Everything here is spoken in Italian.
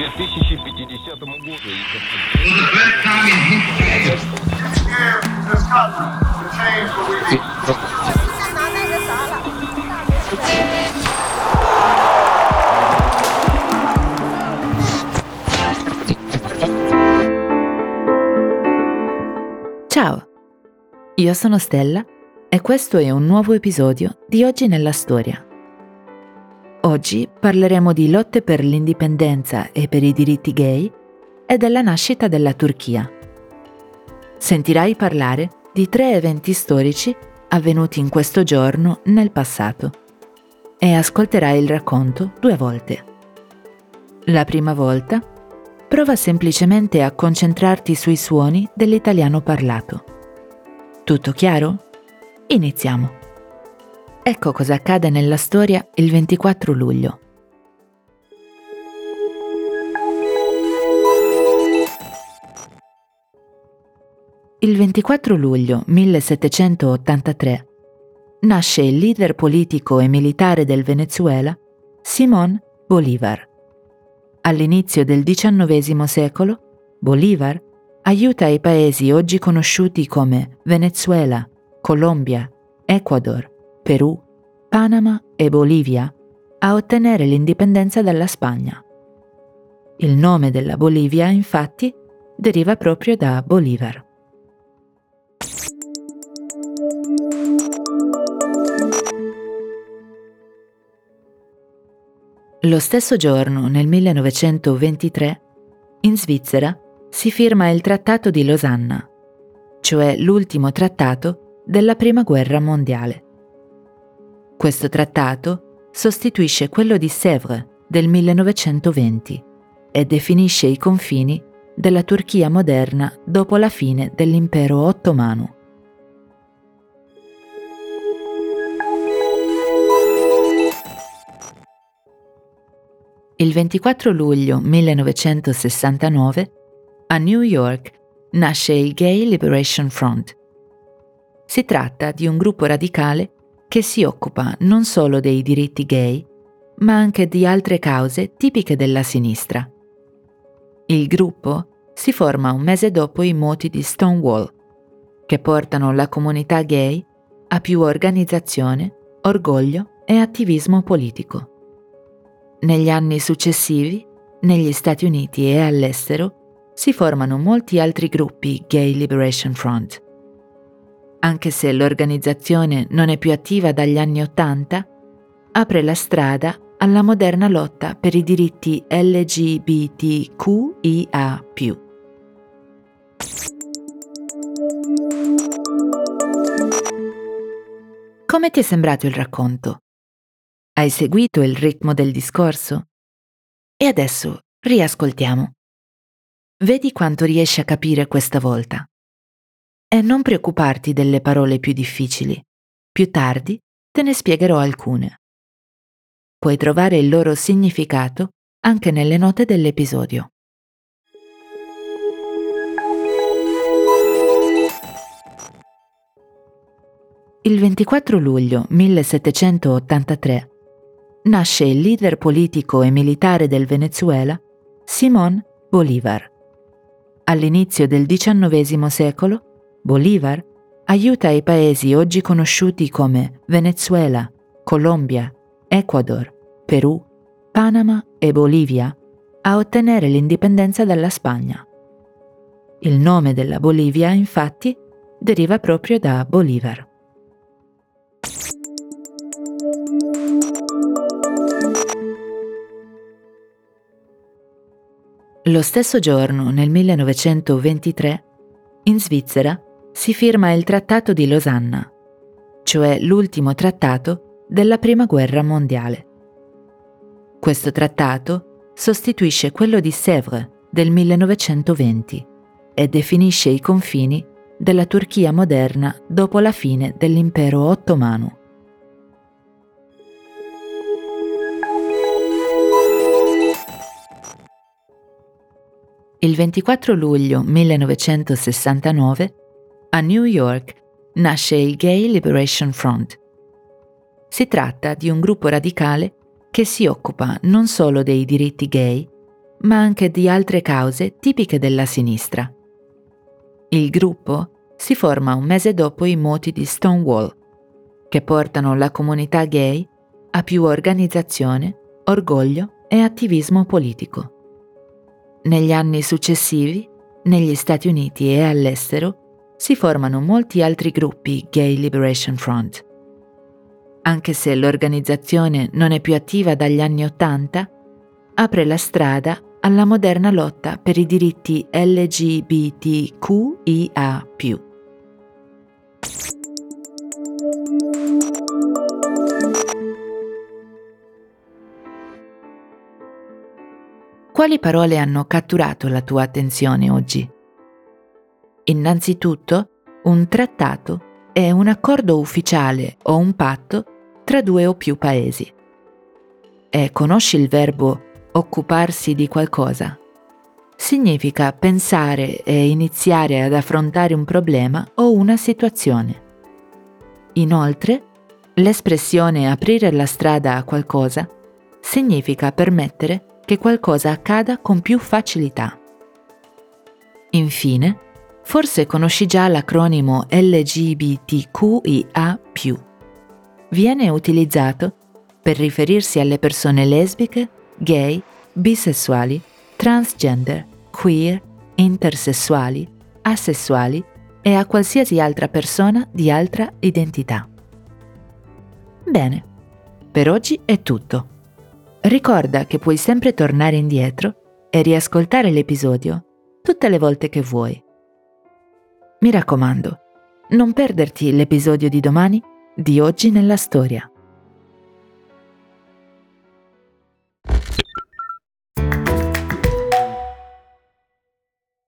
2050 году. Ciao, io sono Stella e questo è un nuovo episodio di Oggi nella Storia. Oggi parleremo di lotte per l'indipendenza e per i diritti gay e della nascita della Turchia. Sentirai parlare di tre eventi storici avvenuti in questo giorno nel passato e ascolterai il racconto due volte. La prima volta prova semplicemente a concentrarti sui suoni dell'italiano parlato. Tutto chiaro? Iniziamo. Ecco cosa accade nella storia il 24 luglio. Il 24 luglio 1783 nasce il leader politico e militare del Venezuela, Simón Bolívar. All'inizio del XIX secolo, Bolívar aiuta i paesi oggi conosciuti come Venezuela, Colombia, Ecuador, Perù, Panama e Bolivia a ottenere l'indipendenza dalla Spagna. Il nome della Bolivia, infatti, deriva proprio da Bolívar. Lo stesso giorno, nel 1923, in Svizzera si firma il Trattato di Losanna, cioè l'ultimo trattato della Prima Guerra Mondiale. Questo trattato sostituisce quello di Sèvres del 1920 e definisce i confini della Turchia moderna dopo la fine dell'impero ottomano. Il 24 luglio 1969 a New York nasce il Gay Liberation Front. Si tratta di un gruppo radicale che si occupa non solo dei diritti gay, ma anche di altre cause tipiche della sinistra. Il gruppo si forma un mese dopo i moti di Stonewall, che portano la comunità gay a più organizzazione, orgoglio e attivismo politico. Negli anni successivi, negli Stati Uniti e all'estero, si formano molti altri gruppi Gay Liberation Front. Anche se l'organizzazione non è più attiva dagli anni Ottanta, apre la strada alla moderna lotta per i diritti LGBTQIA. Come ti è sembrato il racconto? Hai seguito il ritmo del discorso? E adesso riascoltiamo. Vedi quanto riesci a capire questa volta. E non preoccuparti delle parole più difficili. Più tardi te ne spiegherò alcune. Puoi trovare il loro significato anche nelle note dell'episodio. Il 24 luglio 1783 nasce il leader politico e militare del Venezuela, Simón Bolívar. All'inizio del XIX secolo, Bolívar aiuta i paesi oggi conosciuti come Venezuela, Colombia, Ecuador, Perù, Panama e Bolivia a ottenere l'indipendenza dalla Spagna. Il nome della Bolivia, infatti, deriva proprio da Bolívar. Lo stesso giorno, nel 1923, in Svizzera si firma il Trattato di Losanna, cioè l'ultimo trattato della Prima Guerra Mondiale. Questo trattato sostituisce quello di Sèvres del 1920 e definisce i confini della Turchia moderna dopo la fine dell'impero ottomano. Il 24 luglio 1969 a New York nasce il Gay Liberation Front. Si tratta di un gruppo radicale che si occupa non solo dei diritti gay, ma anche di altre cause tipiche della sinistra. Il gruppo si forma un mese dopo i moti di Stonewall, che portano la comunità gay a più organizzazione, orgoglio e attivismo politico. Negli anni successivi, negli Stati Uniti e all'estero, si formano molti altri gruppi Gay Liberation Front. Anche se l'organizzazione non è più attiva dagli anni Ottanta, apre la strada alla moderna lotta per i diritti LGBTQIA. Quali parole hanno catturato la tua attenzione oggi? Innanzitutto, un trattato è un accordo ufficiale o un patto tra due o più paesi. E conosci il verbo occuparsi di qualcosa? Significa pensare e iniziare ad affrontare un problema o una situazione. Inoltre, l'espressione aprire la strada a qualcosa significa permettere che qualcosa accada con più facilità. Infine, forse conosci già l'acronimo LGBTQIA. Viene utilizzato per riferirsi alle persone lesbiche, gay, bisessuali, transgender, queer, intersessuali, asessuali e a qualsiasi altra persona di altra identità. Bene, per oggi è tutto. Ricorda che puoi sempre tornare indietro e riascoltare l'episodio tutte le volte che vuoi. Mi raccomando, non perderti l'episodio di domani di oggi nella storia.